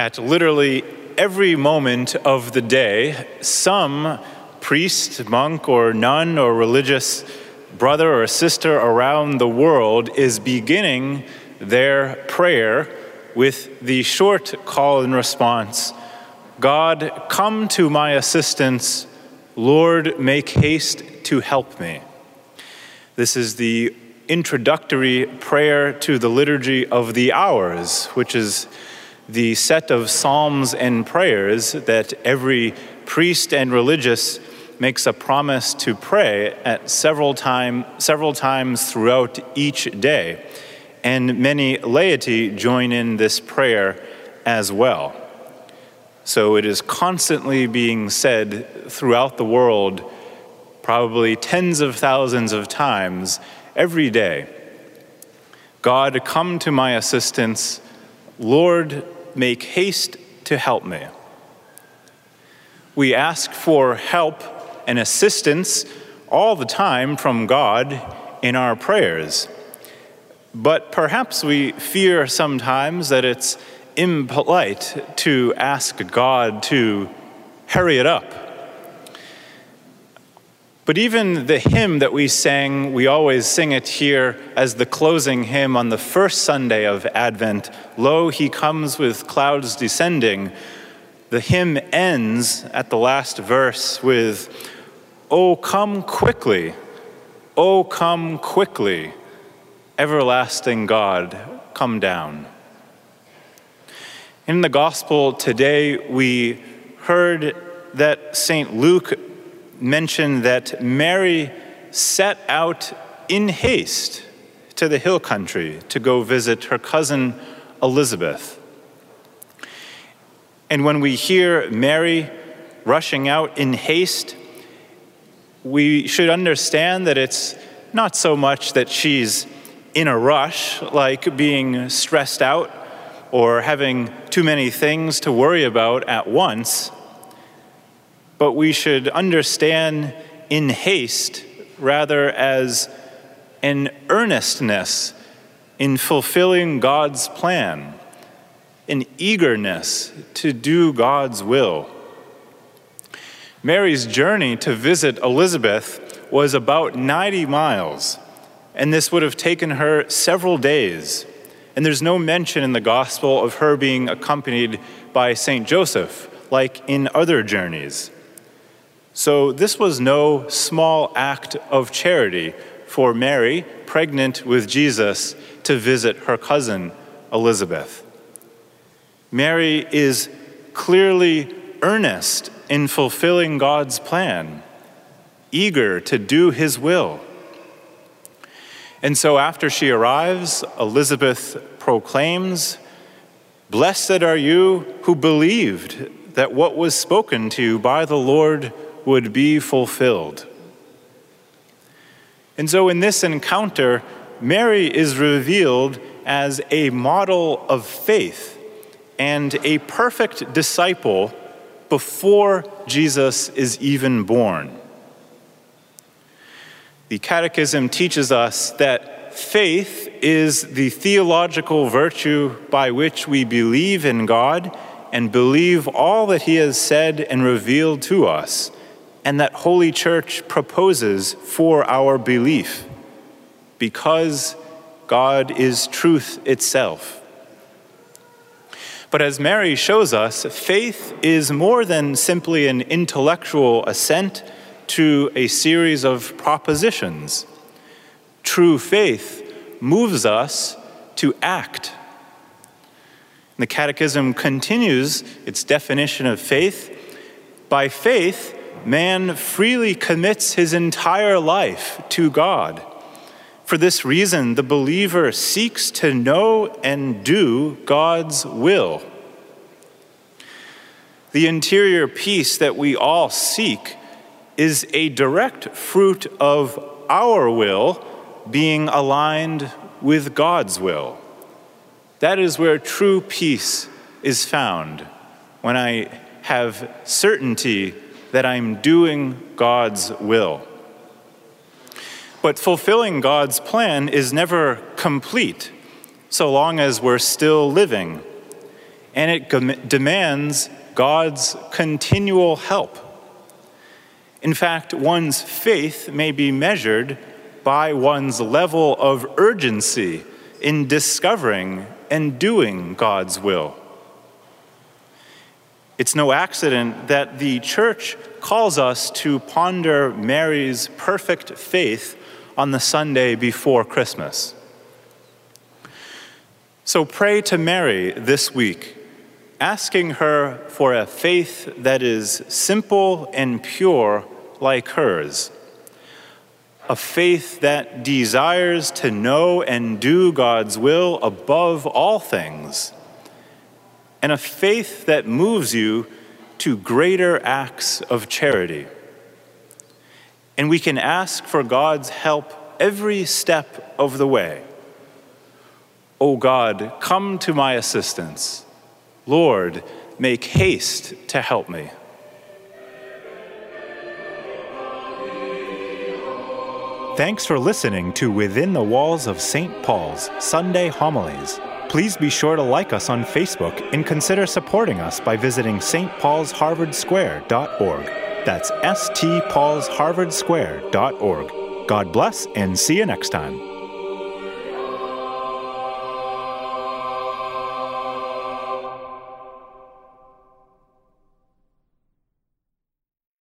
At literally every moment of the day, some priest, monk, or nun, or religious brother or sister around the world is beginning their prayer with the short call and response God, come to my assistance. Lord, make haste to help me. This is the introductory prayer to the Liturgy of the Hours, which is the set of psalms and prayers that every priest and religious makes a promise to pray at several, time, several times throughout each day. And many laity join in this prayer as well. So it is constantly being said throughout the world, probably tens of thousands of times every day God, come to my assistance. Lord, make haste to help me. We ask for help and assistance all the time from God in our prayers. But perhaps we fear sometimes that it's impolite to ask God to hurry it up. But even the hymn that we sang, we always sing it here as the closing hymn on the first Sunday of Advent Lo, he comes with clouds descending. The hymn ends at the last verse with, Oh, come quickly, oh, come quickly, everlasting God, come down. In the gospel today, we heard that St. Luke mentioned that Mary set out in haste to the hill country to go visit her cousin Elizabeth. And when we hear Mary rushing out in haste, we should understand that it's not so much that she's in a rush, like being stressed out or having too many things to worry about at once, but we should understand in haste rather as an earnestness in fulfilling God's plan, an eagerness to do God's will. Mary's journey to visit Elizabeth was about 90 miles, and this would have taken her several days. And there's no mention in the gospel of her being accompanied by St. Joseph, like in other journeys. So this was no small act of charity for Mary, pregnant with Jesus, to visit her cousin Elizabeth. Mary is clearly earnest in fulfilling God's plan, eager to do his will. And so after she arrives, Elizabeth proclaims, Blessed are you who believed that what was spoken to you by the Lord would be fulfilled. And so in this encounter, Mary is revealed as a model of faith and a perfect disciple before Jesus is even born. The Catechism teaches us that faith is the theological virtue by which we believe in God and believe all that He has said and revealed to us, and that Holy Church proposes for our belief, because God is truth itself. But as Mary shows us, faith is more than simply an intellectual assent to a series of propositions. True faith moves us to act. The Catechism continues its definition of faith. By faith, man freely commits his entire life to God. For this reason, the believer seeks to know and do God's will. The interior peace that we all seek is a direct fruit of our will being aligned with God's will. That is where true peace is found, when I have certainty that I'm doing God's will. But fulfilling God's plan is never complete so long as we're still living. and it demands God's continual help. In fact, one's faith may be measured by one's level of urgency in discovering and doing God's will. It's no accident that the church calls us to ponder Mary's perfect faith on the Sunday before Christmas. So pray to Mary this week, asking her for a faith that is simple and pure like hers a faith that desires to know and do God's will above all things, and a faith that moves you to greater acts of charity. And we can ask for God's help every step of the way. O oh God, come to my assistance. Lord, make haste to help me. Thanks for listening to Within the Walls of St. Paul's Sunday Homilies. Please be sure to like us on Facebook and consider supporting us by visiting stpaulsharvardsquare.org. That's stpaulsharvardsquare.org. God bless and see you next time.